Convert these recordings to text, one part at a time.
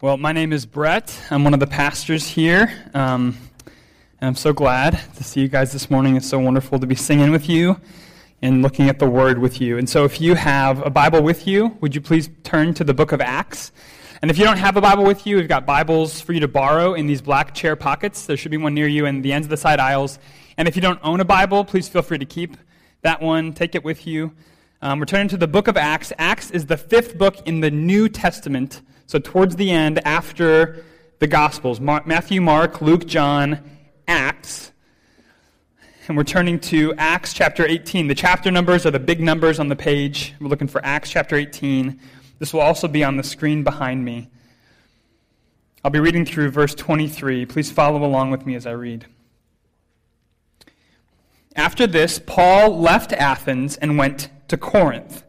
Well, my name is Brett. I'm one of the pastors here. Um, and I'm so glad to see you guys this morning. It's so wonderful to be singing with you and looking at the Word with you. And so, if you have a Bible with you, would you please turn to the book of Acts? And if you don't have a Bible with you, we've got Bibles for you to borrow in these black chair pockets. There should be one near you in the ends of the side aisles. And if you don't own a Bible, please feel free to keep that one, take it with you. Um, we're turning to the book of Acts. Acts is the fifth book in the New Testament. So, towards the end, after the Gospels Matthew, Mark, Luke, John, Acts. And we're turning to Acts chapter 18. The chapter numbers are the big numbers on the page. We're looking for Acts chapter 18. This will also be on the screen behind me. I'll be reading through verse 23. Please follow along with me as I read. After this, Paul left Athens and went to Corinth.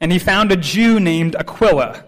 And he found a Jew named Aquila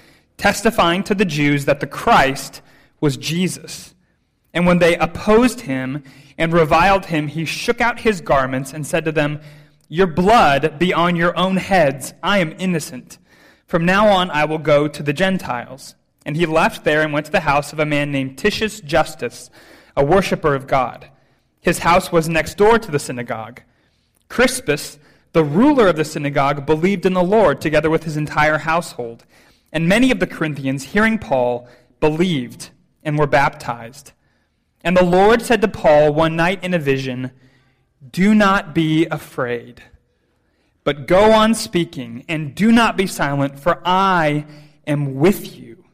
testifying to the Jews that the Christ was Jesus. And when they opposed him and reviled him, he shook out his garments and said to them, Your blood be on your own heads. I am innocent. From now on, I will go to the Gentiles. And he left there and went to the house of a man named Titius Justus, a worshiper of God. His house was next door to the synagogue. Crispus, the ruler of the synagogue, believed in the Lord together with his entire household. And many of the Corinthians, hearing Paul, believed and were baptized. And the Lord said to Paul one night in a vision, Do not be afraid, but go on speaking, and do not be silent, for I am with you.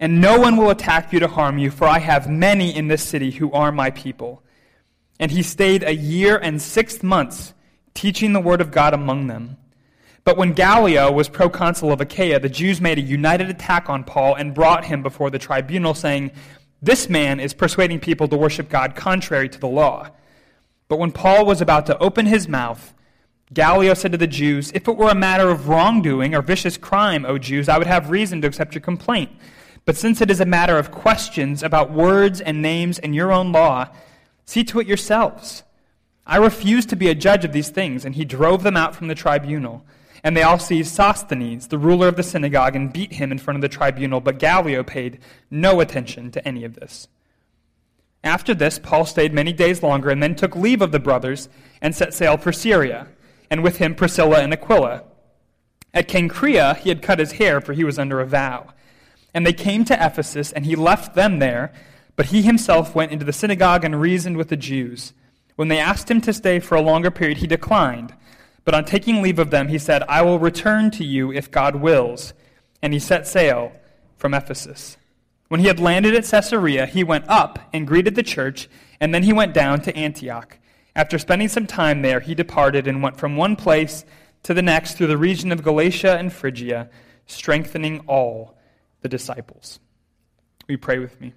And no one will attack you to harm you, for I have many in this city who are my people. And he stayed a year and six months, teaching the word of God among them. But when Gallio was proconsul of Achaia, the Jews made a united attack on Paul and brought him before the tribunal, saying, This man is persuading people to worship God contrary to the law. But when Paul was about to open his mouth, Gallio said to the Jews, If it were a matter of wrongdoing or vicious crime, O Jews, I would have reason to accept your complaint. But since it is a matter of questions about words and names and your own law, see to it yourselves. I refuse to be a judge of these things. And he drove them out from the tribunal. And they all seized Sosthenes, the ruler of the synagogue, and beat him in front of the tribunal, but Gallio paid no attention to any of this. After this, Paul stayed many days longer and then took leave of the brothers and set sail for Syria, and with him Priscilla and Aquila. At Cenchrea, he had cut his hair, for he was under a vow. And they came to Ephesus, and he left them there, but he himself went into the synagogue and reasoned with the Jews. When they asked him to stay for a longer period, he declined but on taking leave of them, he said, I will return to you if God wills. And he set sail from Ephesus. When he had landed at Caesarea, he went up and greeted the church, and then he went down to Antioch. After spending some time there, he departed and went from one place to the next through the region of Galatia and Phrygia, strengthening all the disciples. We pray with me?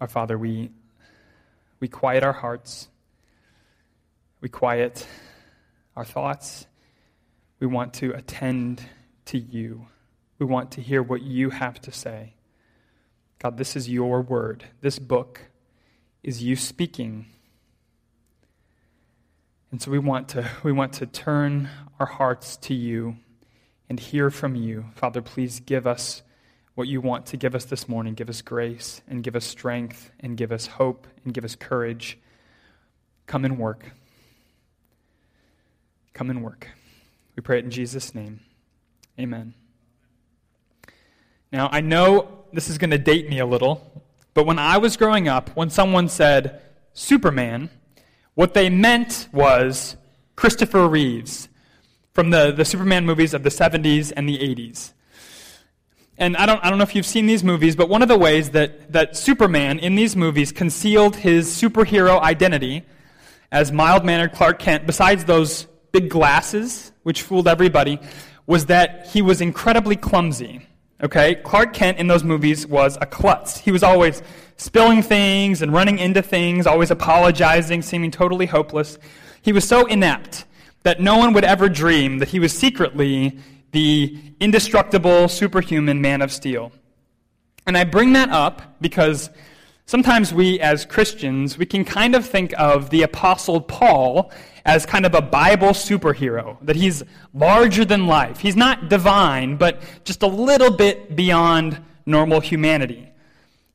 Our Father, we, we quiet our hearts, we quiet our thoughts. We want to attend to you. We want to hear what you have to say. God, this is your word. This book is you speaking. And so we want to, we want to turn our hearts to you and hear from you. Father, please give us what you want to give us this morning. Give us grace and give us strength and give us hope and give us courage. Come and work. Come and work. We pray it in Jesus' name. Amen. Now, I know this is going to date me a little, but when I was growing up, when someone said Superman, what they meant was Christopher Reeves from the, the Superman movies of the 70s and the 80s. And I don't, I don't know if you've seen these movies, but one of the ways that, that Superman in these movies concealed his superhero identity as mild mannered Clark Kent, besides those big glasses which fooled everybody, was that he was incredibly clumsy. Okay? Clark Kent in those movies was a klutz. He was always spilling things and running into things, always apologizing, seeming totally hopeless. He was so inept that no one would ever dream that he was secretly the indestructible, superhuman man of steel. And I bring that up because sometimes we as Christians, we can kind of think of the Apostle Paul as kind of a Bible superhero, that he's larger than life. He's not divine, but just a little bit beyond normal humanity.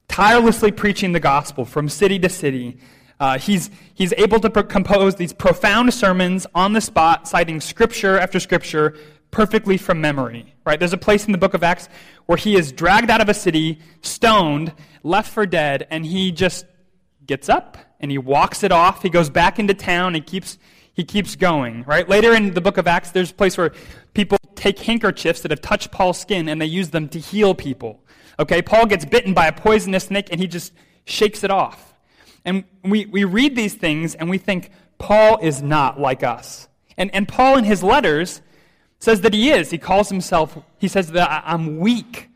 Tirelessly preaching the gospel from city to city. Uh, he's, he's able to pro- compose these profound sermons on the spot, citing scripture after scripture, perfectly from memory. Right? There's a place in the book of Acts where he is dragged out of a city, stoned, left for dead, and he just gets up and he walks it off. He goes back into town and keeps he keeps going. Right? Later in the book of Acts, there's a place where people take handkerchiefs that have touched Paul's skin and they use them to heal people. Okay, Paul gets bitten by a poisonous snake and he just shakes it off. And we, we read these things and we think, Paul is not like us. And, and Paul, in his letters, says that he is. He calls himself, he says that I'm weak.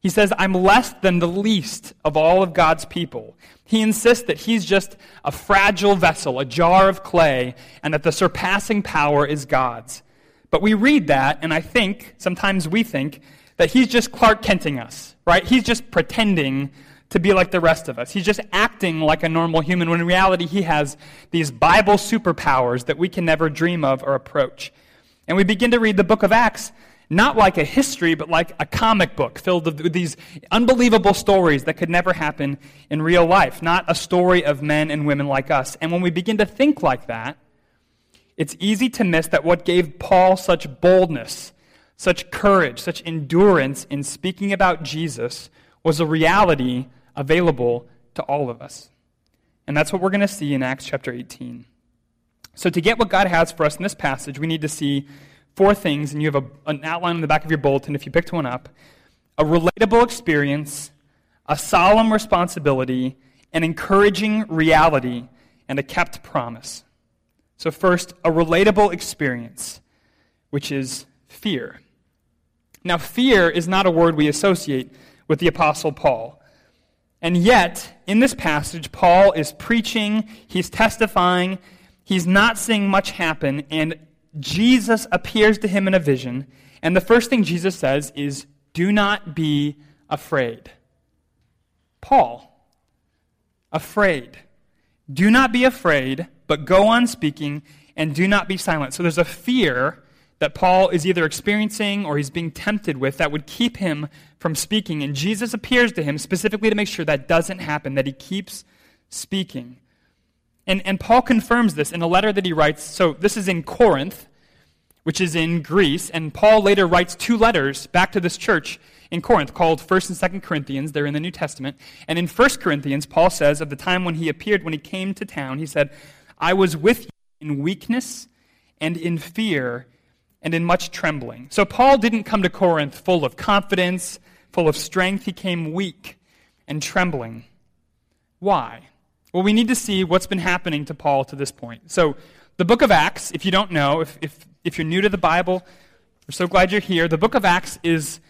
He says, I'm less than the least of all of God's people. He insists that he's just a fragile vessel, a jar of clay, and that the surpassing power is God's. But we read that, and I think, sometimes we think, that he's just Clark Kenting us, right? He's just pretending to be like the rest of us. He's just acting like a normal human when in reality he has these Bible superpowers that we can never dream of or approach. And we begin to read the book of Acts not like a history, but like a comic book filled with these unbelievable stories that could never happen in real life, not a story of men and women like us. And when we begin to think like that, it's easy to miss that what gave Paul such boldness, such courage, such endurance in speaking about Jesus was a reality available to all of us. And that's what we're going to see in Acts chapter 18. So, to get what God has for us in this passage, we need to see four things, and you have a, an outline in the back of your bulletin if you picked one up a relatable experience, a solemn responsibility, an encouraging reality, and a kept promise. So, first, a relatable experience, which is fear. Now, fear is not a word we associate with the Apostle Paul. And yet, in this passage, Paul is preaching, he's testifying, he's not seeing much happen, and Jesus appears to him in a vision. And the first thing Jesus says is, Do not be afraid. Paul, afraid. Do not be afraid, but go on speaking, and do not be silent. So there's a fear that Paul is either experiencing or he's being tempted with that would keep him from speaking. And Jesus appears to him specifically to make sure that doesn't happen, that he keeps speaking. And, and Paul confirms this in a letter that he writes. So this is in Corinth, which is in Greece. And Paul later writes two letters back to this church in Corinth called 1st and 2nd Corinthians. They're in the New Testament. And in 1st Corinthians, Paul says of the time when he appeared, when he came to town, he said, I was with you in weakness and in fear and in much trembling. So Paul didn't come to Corinth full of confidence, full of strength. He came weak and trembling. Why? Well, we need to see what's been happening to Paul to this point. So, the book of Acts, if you don't know, if, if, if you're new to the Bible, we're so glad you're here. The book of Acts is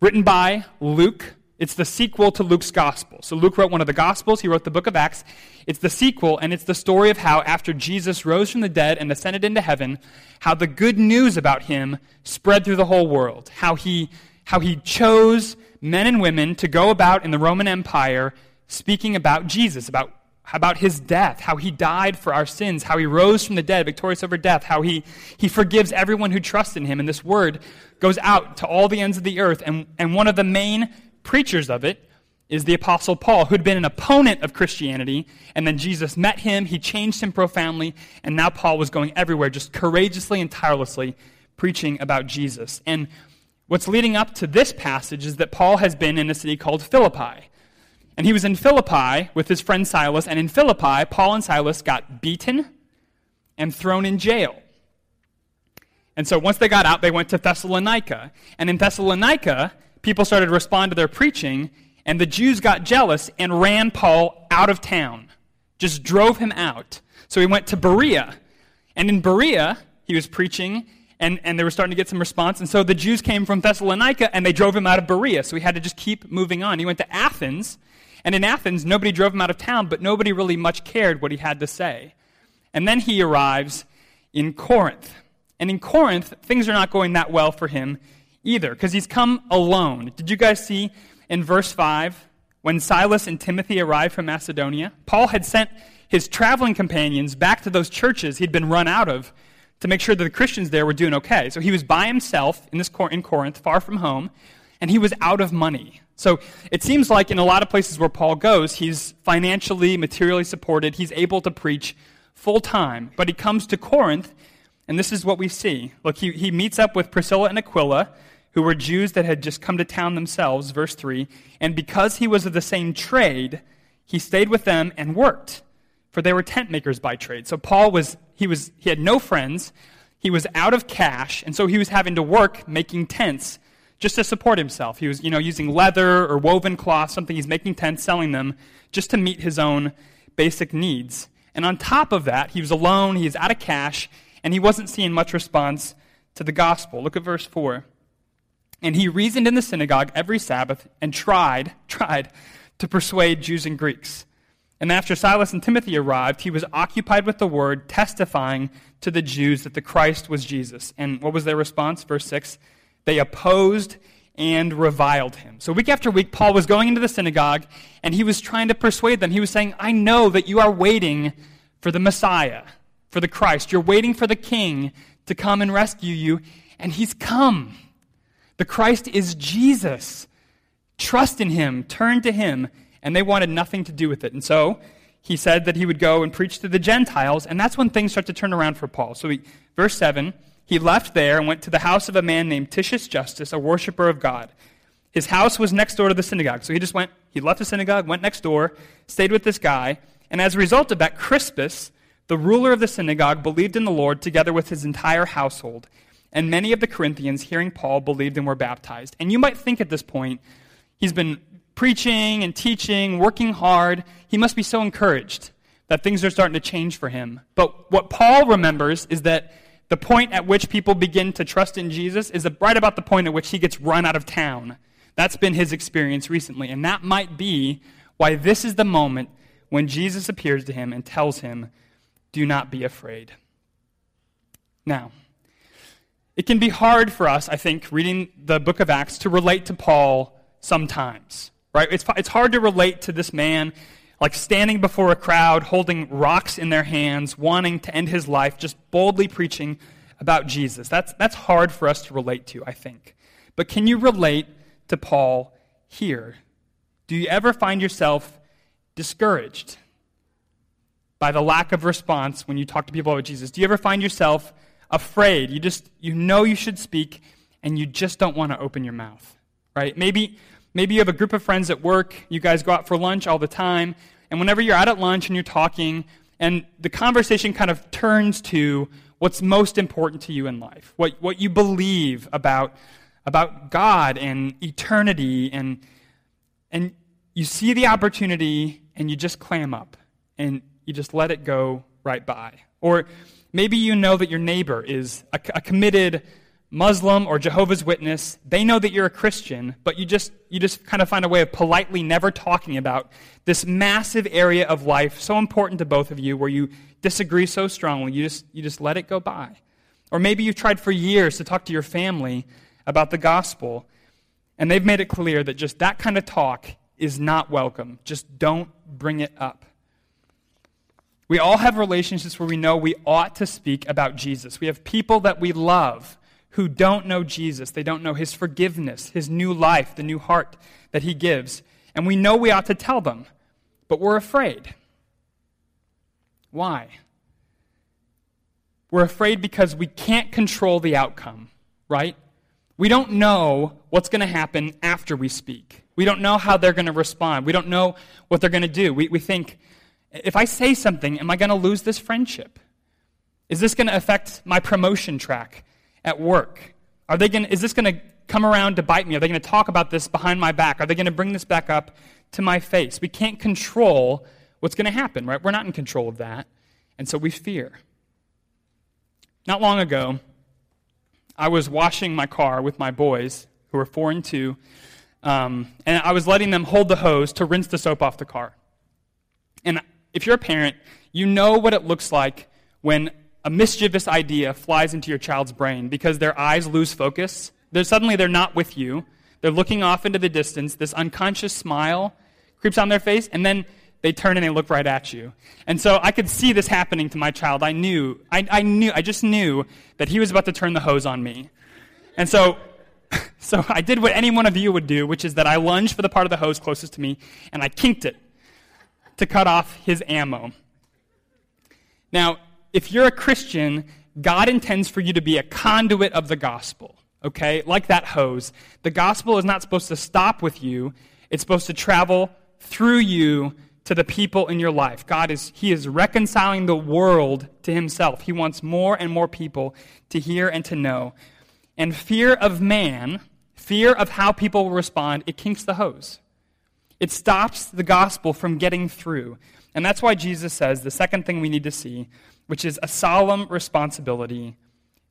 written by Luke. It's the sequel to Luke's gospel. So, Luke wrote one of the gospels, he wrote the book of Acts. It's the sequel, and it's the story of how, after Jesus rose from the dead and ascended into heaven, how the good news about him spread through the whole world. How he, how he chose men and women to go about in the Roman Empire speaking about Jesus, about about his death, how he died for our sins, how he rose from the dead, victorious over death, how he, he forgives everyone who trusts in him. And this word goes out to all the ends of the earth. And, and one of the main preachers of it is the Apostle Paul, who'd been an opponent of Christianity. And then Jesus met him, he changed him profoundly, and now Paul was going everywhere, just courageously and tirelessly preaching about Jesus. And what's leading up to this passage is that Paul has been in a city called Philippi. And he was in Philippi with his friend Silas, and in Philippi, Paul and Silas got beaten and thrown in jail. And so once they got out, they went to Thessalonica. And in Thessalonica, people started to respond to their preaching, and the Jews got jealous and ran Paul out of town, just drove him out. So he went to Berea. And in Berea, he was preaching, and, and they were starting to get some response. And so the Jews came from Thessalonica and they drove him out of Berea. So he had to just keep moving on. He went to Athens, and in Athens, nobody drove him out of town, but nobody really much cared what he had to say. And then he arrives in Corinth. And in Corinth, things are not going that well for him either, because he's come alone. Did you guys see in verse 5 when Silas and Timothy arrived from Macedonia? Paul had sent his traveling companions back to those churches he'd been run out of to make sure that the Christians there were doing okay. So he was by himself in, this, in Corinth, far from home, and he was out of money. So it seems like in a lot of places where Paul goes, he's financially, materially supported. He's able to preach full time. But he comes to Corinth, and this is what we see. Look, he, he meets up with Priscilla and Aquila, who were Jews that had just come to town themselves, verse 3. And because he was of the same trade, he stayed with them and worked for they were tent makers by trade. So Paul was he was he had no friends, he was out of cash, and so he was having to work making tents just to support himself. He was, you know, using leather or woven cloth, something he's making tents, selling them just to meet his own basic needs. And on top of that, he was alone, he was out of cash, and he wasn't seeing much response to the gospel. Look at verse 4. And he reasoned in the synagogue every Sabbath and tried, tried to persuade Jews and Greeks. And after Silas and Timothy arrived, he was occupied with the word, testifying to the Jews that the Christ was Jesus. And what was their response? Verse 6 They opposed and reviled him. So week after week, Paul was going into the synagogue and he was trying to persuade them. He was saying, I know that you are waiting for the Messiah, for the Christ. You're waiting for the King to come and rescue you, and he's come. The Christ is Jesus. Trust in him, turn to him and they wanted nothing to do with it. And so he said that he would go and preach to the Gentiles, and that's when things start to turn around for Paul. So, he, verse 7 he left there and went to the house of a man named Titius Justus, a worshiper of God. His house was next door to the synagogue. So he just went, he left the synagogue, went next door, stayed with this guy, and as a result of that, Crispus, the ruler of the synagogue, believed in the Lord together with his entire household. And many of the Corinthians, hearing Paul, believed and were baptized. And you might think at this point, he's been preaching and teaching, working hard. He must be so encouraged that things are starting to change for him. But what Paul remembers is that the point at which people begin to trust in Jesus is right about the point at which he gets run out of town. That's been his experience recently. And that might be why this is the moment when Jesus appears to him and tells him, Do not be afraid. Now, it can be hard for us, I think, reading the book of Acts to relate to Paul sometimes right? It's, it's hard to relate to this man like standing before a crowd, holding rocks in their hands, wanting to end his life, just boldly preaching about Jesus. That's, that's hard for us to relate to, I think. But can you relate to Paul here? Do you ever find yourself discouraged by the lack of response when you talk to people about Jesus? Do you ever find yourself afraid? You just you know you should speak and you just don't want to open your mouth. Right? Maybe Maybe you have a group of friends at work, you guys go out for lunch all the time, and whenever you're out at lunch and you're talking, and the conversation kind of turns to what's most important to you in life, what, what you believe about, about God and eternity, and, and you see the opportunity and you just clam up and you just let it go right by. Or maybe you know that your neighbor is a, a committed Muslim or Jehovah's Witness, they know that you're a Christian, but you just, you just kind of find a way of politely never talking about this massive area of life so important to both of you where you disagree so strongly, you just, you just let it go by. Or maybe you've tried for years to talk to your family about the gospel, and they've made it clear that just that kind of talk is not welcome. Just don't bring it up. We all have relationships where we know we ought to speak about Jesus. We have people that we love who don't know Jesus. They don't know his forgiveness, his new life, the new heart that he gives. And we know we ought to tell them, but we're afraid. Why? We're afraid because we can't control the outcome, right? We don't know what's going to happen after we speak. We don't know how they're going to respond. We don't know what they're going to do. We, we think, if I say something, am I going to lose this friendship? Is this going to affect my promotion track? At work? Are they going is this going to come around to bite me? Are they going to talk about this behind my back? Are they going to bring this back up to my face? We can't control what's going to happen, right? We're not in control of that. And so we fear. Not long ago, I was washing my car with my boys, who were four and two, um, and I was letting them hold the hose to rinse the soap off the car. And if you're a parent, you know what it looks like when a mischievous idea flies into your child's brain because their eyes lose focus. They're, suddenly they're not with you. They're looking off into the distance. This unconscious smile creeps on their face, and then they turn and they look right at you. And so I could see this happening to my child. I knew, I, I knew, I just knew that he was about to turn the hose on me. And so, so I did what any one of you would do, which is that I lunged for the part of the hose closest to me, and I kinked it to cut off his ammo. Now, if you're a Christian, God intends for you to be a conduit of the gospel, okay? Like that hose. The gospel is not supposed to stop with you, it's supposed to travel through you to the people in your life. God is he is reconciling the world to himself. He wants more and more people to hear and to know. And fear of man, fear of how people will respond, it kinks the hose. It stops the gospel from getting through. And that's why Jesus says the second thing we need to see, which is a solemn responsibility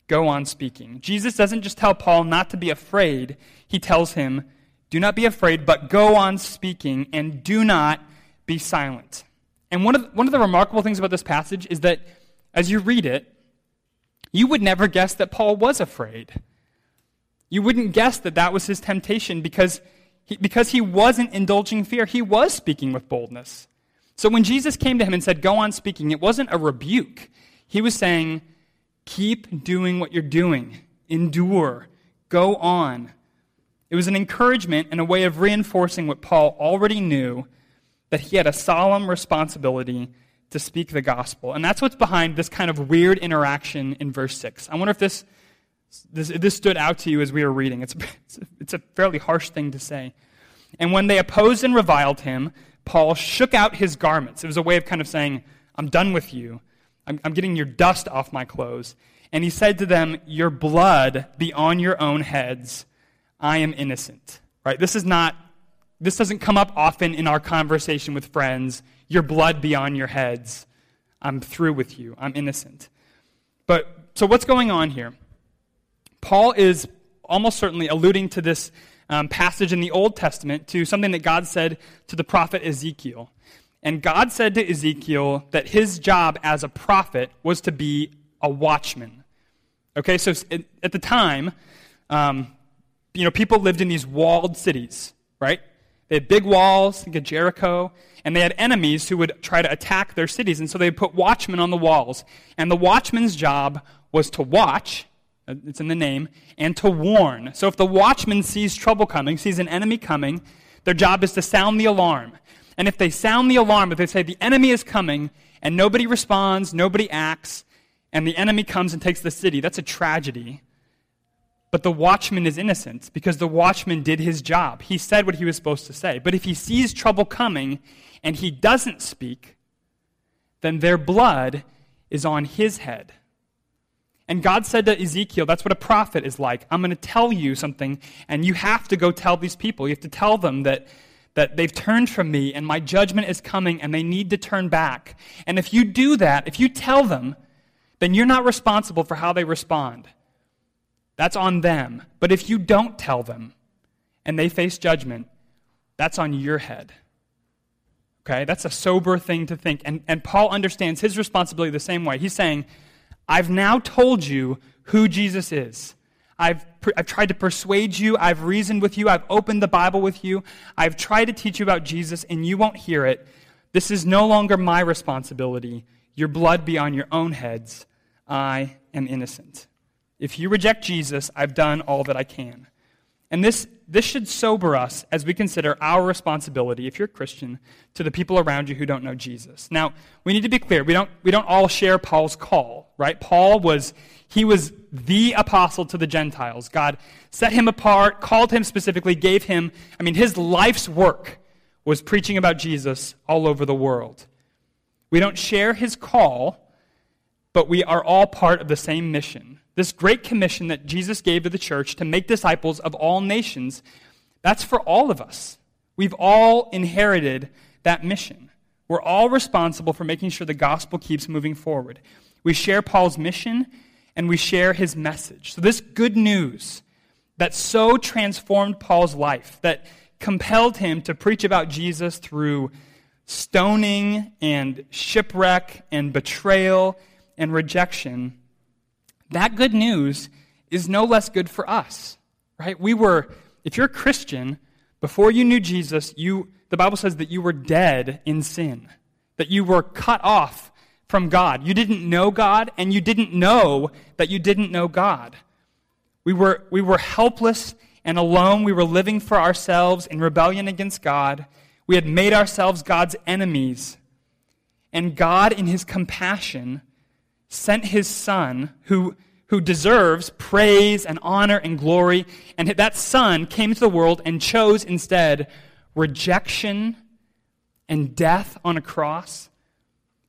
go on speaking. Jesus doesn't just tell Paul not to be afraid, he tells him, do not be afraid, but go on speaking and do not be silent. And one of, the, one of the remarkable things about this passage is that as you read it, you would never guess that Paul was afraid. You wouldn't guess that that was his temptation because he, because he wasn't indulging fear. He was speaking with boldness. So when Jesus came to him and said, Go on speaking, it wasn't a rebuke. He was saying, Keep doing what you're doing, endure, go on. It was an encouragement and a way of reinforcing what Paul already knew that he had a solemn responsibility to speak the gospel. And that's what's behind this kind of weird interaction in verse 6. I wonder if this, this, this stood out to you as we were reading. It's, it's a fairly harsh thing to say. And when they opposed and reviled him, Paul shook out his garments. It was a way of kind of saying, I'm done with you. I'm, I'm getting your dust off my clothes. And he said to them, Your blood be on your own heads. I am innocent. Right? This is not this doesn't come up often in our conversation with friends. Your blood be on your heads. I'm through with you. I'm innocent. But so what's going on here? Paul is almost certainly alluding to this um, passage in the Old Testament to something that God said to the prophet Ezekiel. And God said to Ezekiel that his job as a prophet was to be a watchman. Okay, so at the time, um, you know, people lived in these walled cities, right? They had big walls, think of Jericho, and they had enemies who would try to attack their cities. And so they put watchmen on the walls. And the watchman's job was to watch, Uh, it's in the name, and to warn. So if the watchman sees trouble coming, sees an enemy coming, their job is to sound the alarm. And if they sound the alarm, if they say the enemy is coming, and nobody responds, nobody acts, and the enemy comes and takes the city, that's a tragedy. But the watchman is innocent because the watchman did his job. He said what he was supposed to say. But if he sees trouble coming and he doesn't speak, then their blood is on his head. And God said to Ezekiel, that's what a prophet is like. I'm going to tell you something, and you have to go tell these people. You have to tell them that, that they've turned from me, and my judgment is coming, and they need to turn back. And if you do that, if you tell them, then you're not responsible for how they respond. That's on them. But if you don't tell them and they face judgment, that's on your head. Okay? That's a sober thing to think. And, and Paul understands his responsibility the same way. He's saying, I've now told you who Jesus is. I've, I've tried to persuade you. I've reasoned with you. I've opened the Bible with you. I've tried to teach you about Jesus, and you won't hear it. This is no longer my responsibility. Your blood be on your own heads. I am innocent. If you reject Jesus, I've done all that I can. And this, this should sober us as we consider our responsibility, if you're a Christian, to the people around you who don't know Jesus. Now, we need to be clear. We don't, we don't all share Paul's call, right? Paul was, he was the apostle to the Gentiles. God set him apart, called him specifically, gave him, I mean, his life's work was preaching about Jesus all over the world. We don't share his call, but we are all part of the same mission this great commission that Jesus gave to the church to make disciples of all nations, that's for all of us. We've all inherited that mission. We're all responsible for making sure the gospel keeps moving forward. We share Paul's mission, and we share his message. So, this good news that so transformed Paul's life, that compelled him to preach about Jesus through stoning and shipwreck and betrayal and rejection, that good news is no less good for us, right? We were, if you're a Christian, before you knew Jesus, you, the Bible says that you were dead in sin, that you were cut off from God. You didn't know God, and you didn't know that you didn't know God. We were, we were helpless and alone. We were living for ourselves in rebellion against God. We had made ourselves God's enemies. And God, in his compassion, sent his Son, who, who deserves praise and honor and glory. And that Son came to the world and chose instead rejection and death on a cross.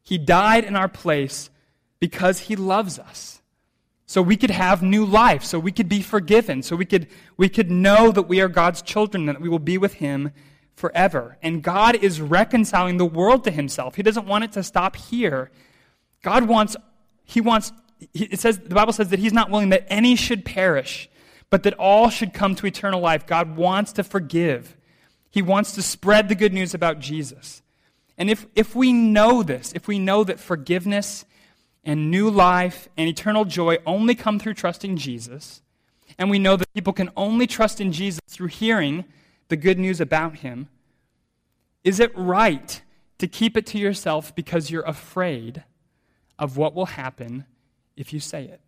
He died in our place because he loves us. So we could have new life, so we could be forgiven, so we could, we could know that we are God's children, that we will be with him forever. And God is reconciling the world to himself. He doesn't want it to stop here. God wants, he wants, it says, the Bible says that he's not willing that any should perish, but that all should come to eternal life. God wants to forgive. He wants to spread the good news about Jesus. And if, if we know this, if we know that forgiveness and new life and eternal joy only come through trusting Jesus, and we know that people can only trust in Jesus through hearing the good news about him, is it right to keep it to yourself because you're afraid of what will happen if you say it?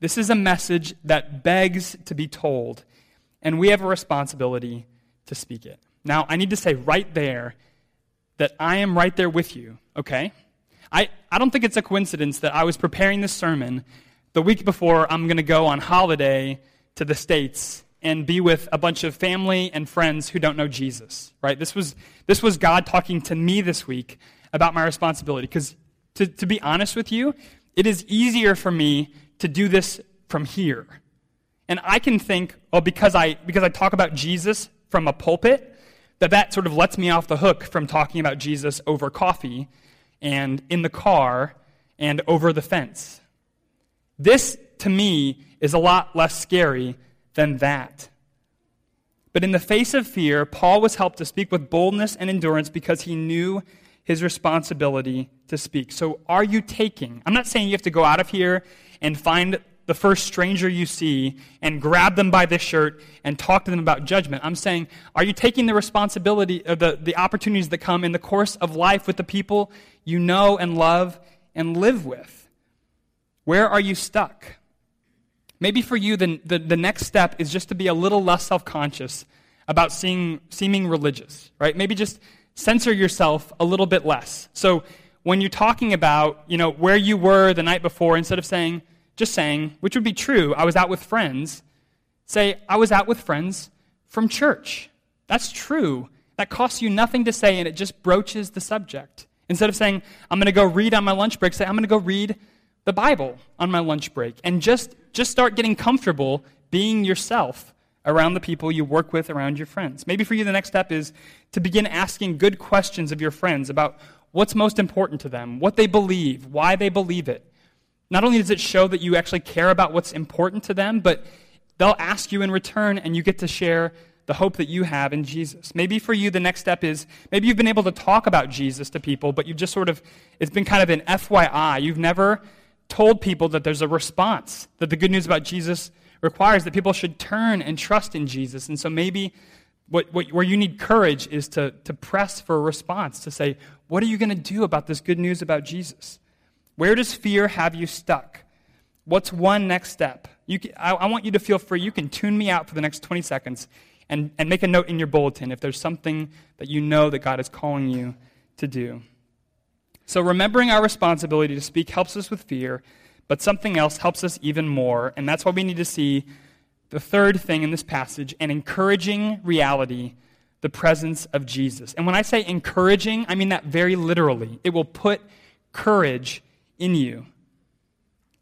This is a message that begs to be told, and we have a responsibility to speak it. Now, I need to say right there that I am right there with you, okay? I, I don't think it's a coincidence that I was preparing this sermon the week before I'm going to go on holiday to the States and be with a bunch of family and friends who don't know Jesus, right? This was, this was God talking to me this week about my responsibility. Because to, to be honest with you, it is easier for me to do this from here. And I can think, well, because I, because I talk about Jesus from a pulpit, that that sort of lets me off the hook from talking about Jesus over coffee and in the car and over the fence. This, to me, is a lot less scary than that. But in the face of fear, Paul was helped to speak with boldness and endurance because he knew his responsibility to speak. So, are you taking? I'm not saying you have to go out of here and find the first stranger you see and grab them by the shirt and talk to them about judgment. I'm saying, are you taking the responsibility, or the, the opportunities that come in the course of life with the people you know and love and live with? Where are you stuck? Maybe for you, the, the, the next step is just to be a little less self conscious about seeing, seeming religious, right? Maybe just censor yourself a little bit less. So when you're talking about, you know, where you were the night before, instead of saying, just saying, which would be true, I was out with friends, say, I was out with friends from church. That's true. That costs you nothing to say, and it just broaches the subject. Instead of saying, I'm going to go read on my lunch break, say, I'm going to go read the Bible on my lunch break. And just, just start getting comfortable being yourself around the people you work with, around your friends. Maybe for you, the next step is to begin asking good questions of your friends about what's most important to them, what they believe, why they believe it. Not only does it show that you actually care about what's important to them, but they'll ask you in return, and you get to share the hope that you have in Jesus. Maybe for you, the next step is maybe you've been able to talk about Jesus to people, but you've just sort of, it's been kind of an FYI. You've never told people that there's a response, that the good news about Jesus requires that people should turn and trust in Jesus. And so maybe what, what, where you need courage is to, to press for a response, to say, what are you going to do about this good news about Jesus? Where does fear have you stuck? What's one next step? Can, I, I want you to feel free. You can tune me out for the next 20 seconds and, and make a note in your bulletin if there's something that you know that God is calling you to do. So, remembering our responsibility to speak helps us with fear, but something else helps us even more, and that's why we need to see the third thing in this passage an encouraging reality the presence of Jesus. And when I say encouraging, I mean that very literally. It will put courage in you.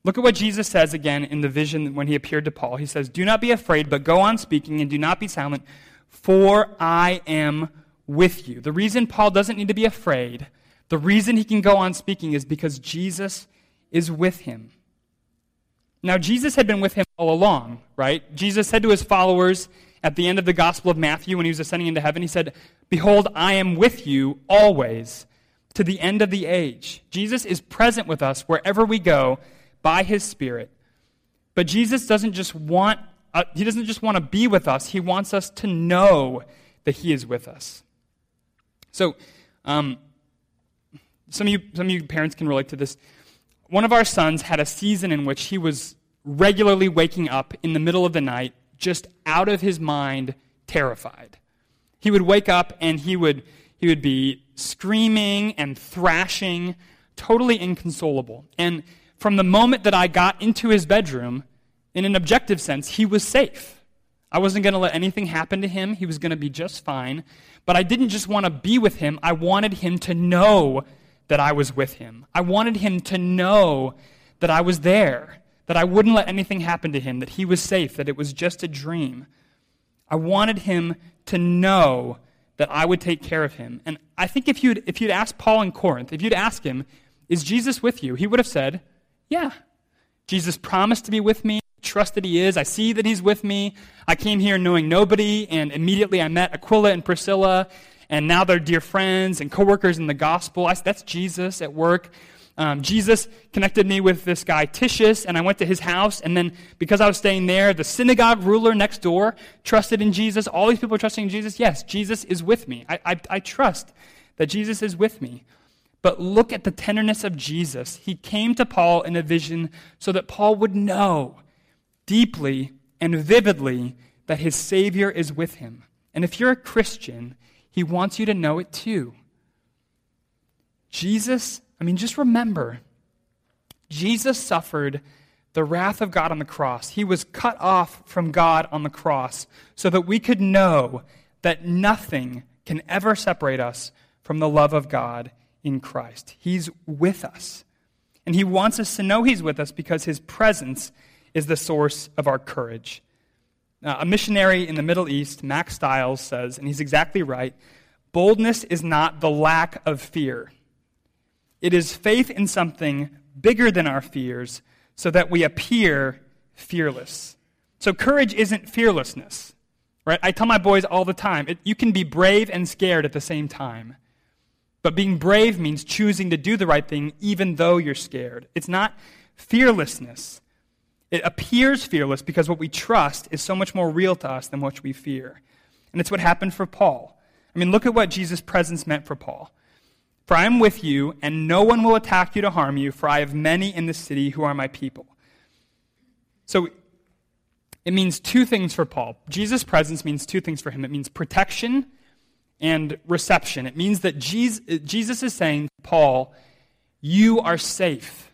Look at what Jesus says again in the vision when he appeared to Paul. He says, Do not be afraid, but go on speaking and do not be silent, for I am with you. The reason Paul doesn't need to be afraid the reason he can go on speaking is because Jesus is with him. Now, Jesus had been with him all along, right? Jesus said to his followers at the end of the Gospel of Matthew when he was ascending into heaven, he said, Behold, I am with you always to the end of the age. Jesus is present with us wherever we go by his Spirit. But Jesus doesn't just want, uh, he doesn't just want to be with us, he wants us to know that he is with us. So, um, some of you, some of you parents can relate to this. One of our sons had a season in which he was regularly waking up in the middle of the night, just out of his mind, terrified. He would wake up and he would, he would be screaming and thrashing, totally inconsolable. And from the moment that I got into his bedroom, in an objective sense, he was safe. I wasn't going to let anything happen to him. He was going to be just fine. But I didn't just want to be with him, I wanted him to know that I was with him. I wanted him to know that I was there, that I wouldn't let anything happen to him, that he was safe, that it was just a dream. I wanted him to know that I would take care of him. And I think if you'd, if you'd ask Paul in Corinth, if you'd ask him, Is Jesus with you? he would have said, Yeah. Jesus promised to be with me. I Trust that he is. I see that he's with me. I came here knowing nobody, and immediately I met Aquila and Priscilla, and now they're dear friends and coworkers in the gospel. I, that's Jesus at work. Um, Jesus connected me with this guy Titius, and I went to his house. And then, because I was staying there, the synagogue ruler next door trusted in Jesus. All these people are trusting in Jesus. Yes, Jesus is with me. I, I, I trust that Jesus is with me. But look at the tenderness of Jesus. He came to Paul in a vision so that Paul would know deeply and vividly that his Savior is with him. And if you're a Christian, he wants you to know it too. Jesus, I mean, just remember, Jesus suffered the wrath of God on the cross. He was cut off from God on the cross so that we could know that nothing can ever separate us from the love of God in Christ. He's with us. And He wants us to know He's with us because His presence is the source of our courage. Uh, a missionary in the Middle East, Max Stiles, says, and he's exactly right boldness is not the lack of fear, it is faith in something bigger than our fears so that we appear fearless. So, courage isn't fearlessness. Right? I tell my boys all the time it, you can be brave and scared at the same time. But being brave means choosing to do the right thing even though you're scared. It's not fearlessness. It appears fearless because what we trust is so much more real to us than what we fear. And it's what happened for Paul. I mean, look at what Jesus' presence meant for Paul. For I am with you, and no one will attack you to harm you, for I have many in the city who are my people. So it means two things for Paul. Jesus' presence means two things for him it means protection and reception. It means that Jesus is saying, Paul, you are safe.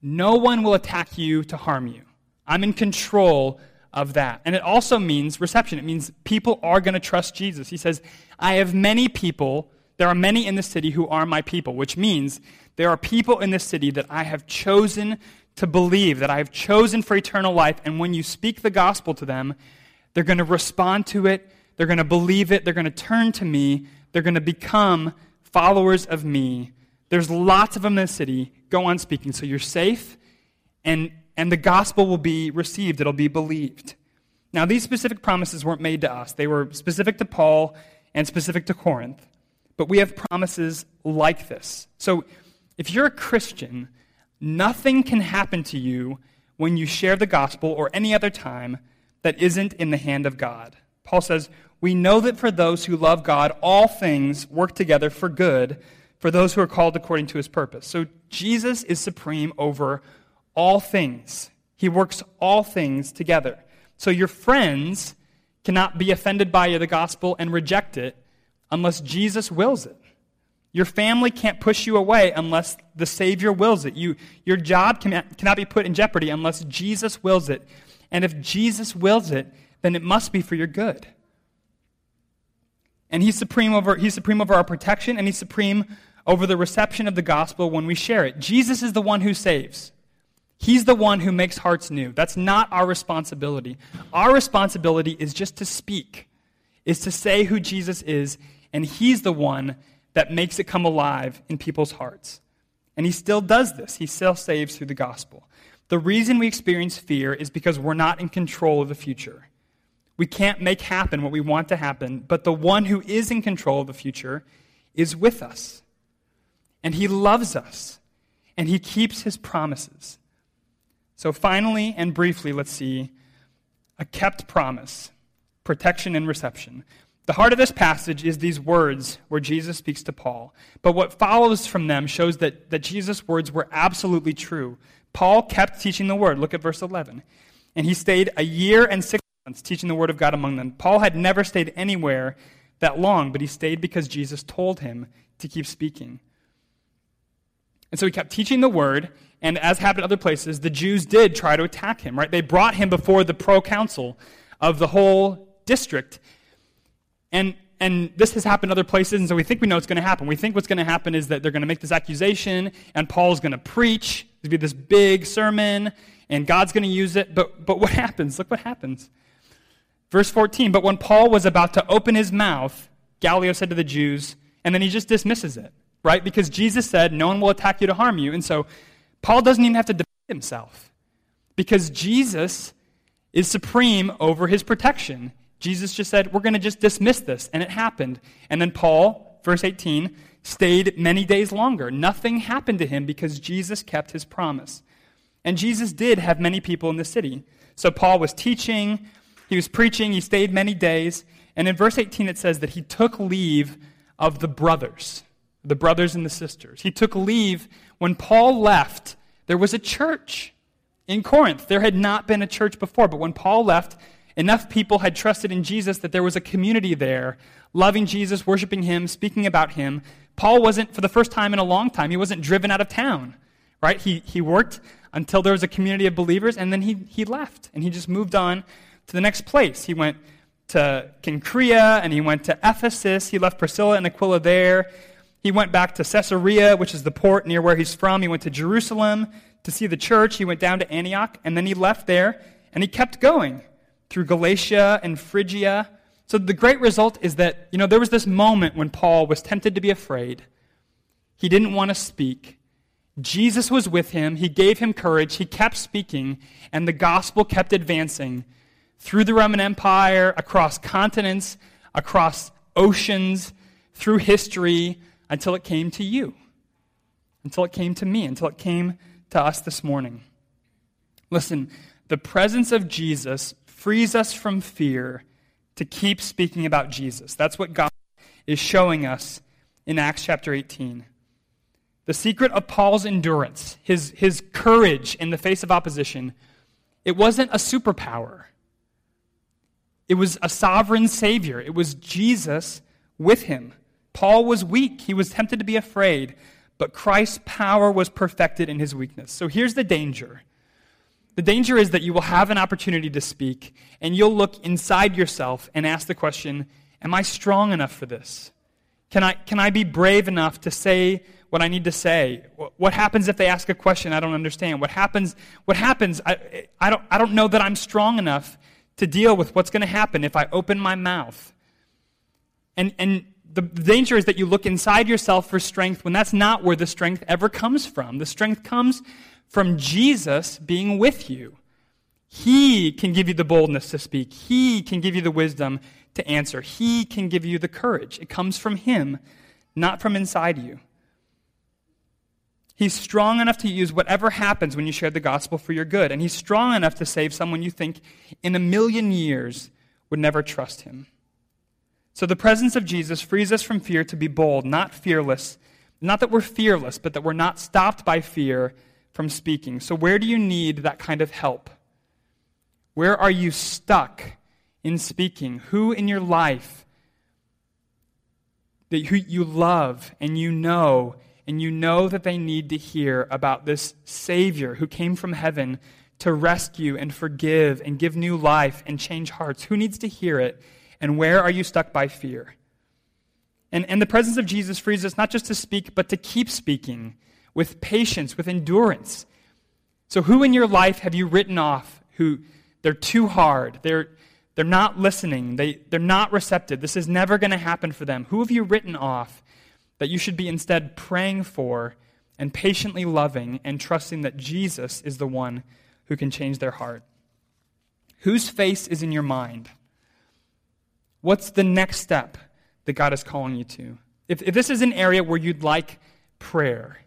No one will attack you to harm you. I'm in control of that. And it also means reception. It means people are going to trust Jesus. He says, I have many people, there are many in the city who are my people, which means there are people in this city that I have chosen to believe, that I have chosen for eternal life. And when you speak the gospel to them, they're going to respond to it, they're going to believe it, they're going to turn to me, they're going to become followers of me. There's lots of them in the city go on speaking. So you're safe, and, and the gospel will be received, it'll be believed. Now, these specific promises weren't made to us, they were specific to Paul and specific to Corinth. But we have promises like this. So if you're a Christian, nothing can happen to you when you share the gospel or any other time that isn't in the hand of God. Paul says, We know that for those who love God, all things work together for good for those who are called according to his purpose. So Jesus is supreme over all things. He works all things together. So your friends cannot be offended by the gospel and reject it unless Jesus wills it. Your family can't push you away unless the Savior wills it. You, your job cannot, cannot be put in jeopardy unless Jesus wills it. And if Jesus wills it, then it must be for your good. And he's supreme over, he's supreme over our protection, and he's supreme over the reception of the gospel when we share it. Jesus is the one who saves. He's the one who makes hearts new. That's not our responsibility. Our responsibility is just to speak, is to say who Jesus is, and He's the one that makes it come alive in people's hearts. And He still does this. He still saves through the gospel. The reason we experience fear is because we're not in control of the future. We can't make happen what we want to happen, but the one who is in control of the future is with us. And he loves us, and he keeps his promises. So, finally and briefly, let's see a kept promise protection and reception. The heart of this passage is these words where Jesus speaks to Paul. But what follows from them shows that, that Jesus' words were absolutely true. Paul kept teaching the word. Look at verse 11. And he stayed a year and six months teaching the word of God among them. Paul had never stayed anywhere that long, but he stayed because Jesus told him to keep speaking. And so he kept teaching the word, and as happened other places, the Jews did try to attack him, right? They brought him before the proconsul of the whole district. And and this has happened other places, and so we think we know what's going to happen. We think what's going to happen is that they're going to make this accusation, and Paul's going to preach. To be this big sermon, and God's going to use it. But, but what happens? Look what happens. Verse 14 But when Paul was about to open his mouth, Gallio said to the Jews, and then he just dismisses it, right? Because Jesus said, No one will attack you to harm you. And so Paul doesn't even have to defend himself, because Jesus is supreme over his protection. Jesus just said, We're going to just dismiss this. And it happened. And then Paul, verse 18, stayed many days longer. Nothing happened to him because Jesus kept his promise. And Jesus did have many people in the city. So Paul was teaching, he was preaching, he stayed many days. And in verse 18, it says that he took leave of the brothers, the brothers and the sisters. He took leave when Paul left. There was a church in Corinth. There had not been a church before, but when Paul left, Enough people had trusted in Jesus that there was a community there, loving Jesus, worshiping him, speaking about him. Paul wasn't, for the first time in a long time, he wasn't driven out of town, right? He, he worked until there was a community of believers, and then he, he left, and he just moved on to the next place. He went to Cenchrea, and he went to Ephesus. He left Priscilla and Aquila there. He went back to Caesarea, which is the port near where he's from. He went to Jerusalem to see the church. He went down to Antioch, and then he left there, and he kept going through Galatia and Phrygia. So the great result is that, you know, there was this moment when Paul was tempted to be afraid. He didn't want to speak. Jesus was with him. He gave him courage. He kept speaking, and the gospel kept advancing through the Roman Empire, across continents, across oceans, through history, until it came to you, until it came to me, until it came to us this morning. Listen, the presence of Jesus frees us from fear to keep speaking about Jesus. That's what God is showing us in Acts chapter 18. The secret of Paul's endurance, his, his courage in the face of opposition, it wasn't a superpower. It was a sovereign Savior. It was Jesus with him. Paul was weak. He was tempted to be afraid, but Christ's power was perfected in his weakness. So here's the danger the danger is that you will have an opportunity to speak, and you'll look inside yourself and ask the question Am I strong enough for this? Can I, can I be brave enough to say what I need to say? What happens if they ask a question I don't understand? What happens? What happens? I, I, don't, I don't know that I'm strong enough to deal with what's going to happen if I open my mouth. And, and the danger is that you look inside yourself for strength when that's not where the strength ever comes from. The strength comes from Jesus being with you. He can give you the boldness to speak. He can give you the wisdom to answer. He can give you the courage. It comes from Him, not from inside you. He's strong enough to use whatever happens when you share the gospel for your good. And He's strong enough to save someone you think in a million years would never trust Him. So the presence of Jesus frees us from fear to be bold, not fearless. Not that we're fearless, but that we're not stopped by fear from speaking. So, where do you need that kind of help? Where are you stuck in speaking? Who in your life that who you love and you know and you know that they need to hear about this Savior who came from heaven to rescue and forgive and give new life and change hearts? Who needs to hear it? And where are you stuck by fear? And, and the presence of Jesus frees us not just to speak, but to keep speaking with patience, with endurance. So, who in your life have you written off who they're too hard? They're, they're not listening. They, they're not receptive. This is never going to happen for them. Who have you written off that you should be instead praying for and patiently loving and trusting that Jesus is the one who can change their heart. Whose face is in your mind? What's the next step that God is calling you to? If, if this is an area where you'd like prayer,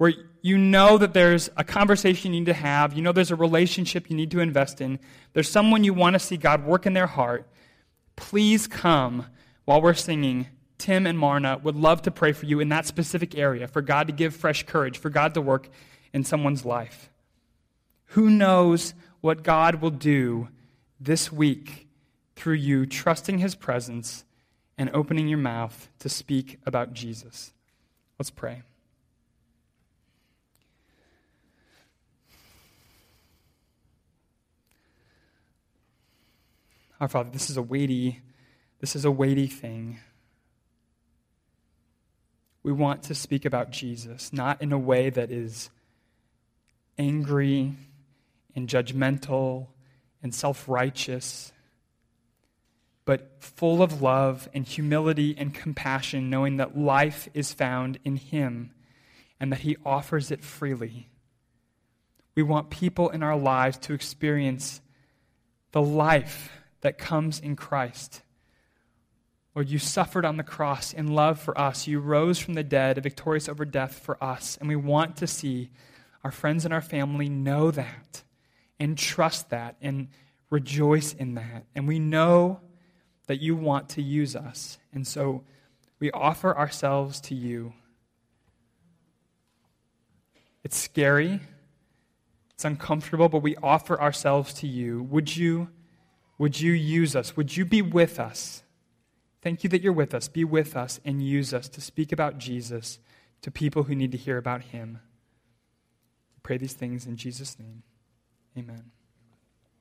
where you know that there's a conversation you need to have, you know there's a relationship you need to invest in, there's someone you want to see God work in their heart, please come while we're singing. Tim and Marna would love to pray for you in that specific area, for God to give fresh courage, for God to work in someone's life. Who knows what God will do this week through you trusting His presence and opening your mouth to speak about Jesus? Let's pray. Our Father, this is a weighty, this is a weighty thing. We want to speak about Jesus, not in a way that is angry and judgmental and self righteous, but full of love and humility and compassion, knowing that life is found in Him and that He offers it freely. We want people in our lives to experience the life that comes in Christ. Lord, you suffered on the cross in love for us. You rose from the dead, victorious over death for us. And we want to see our friends and our family know that and trust that and rejoice in that. And we know that you want to use us. And so we offer ourselves to you. It's scary, it's uncomfortable, but we offer ourselves to you. Would you? Would you use us? Would you be with us? Thank you that you're with us. Be with us and use us to speak about Jesus to people who need to hear about him. pray these things in Jesus' name. Amen.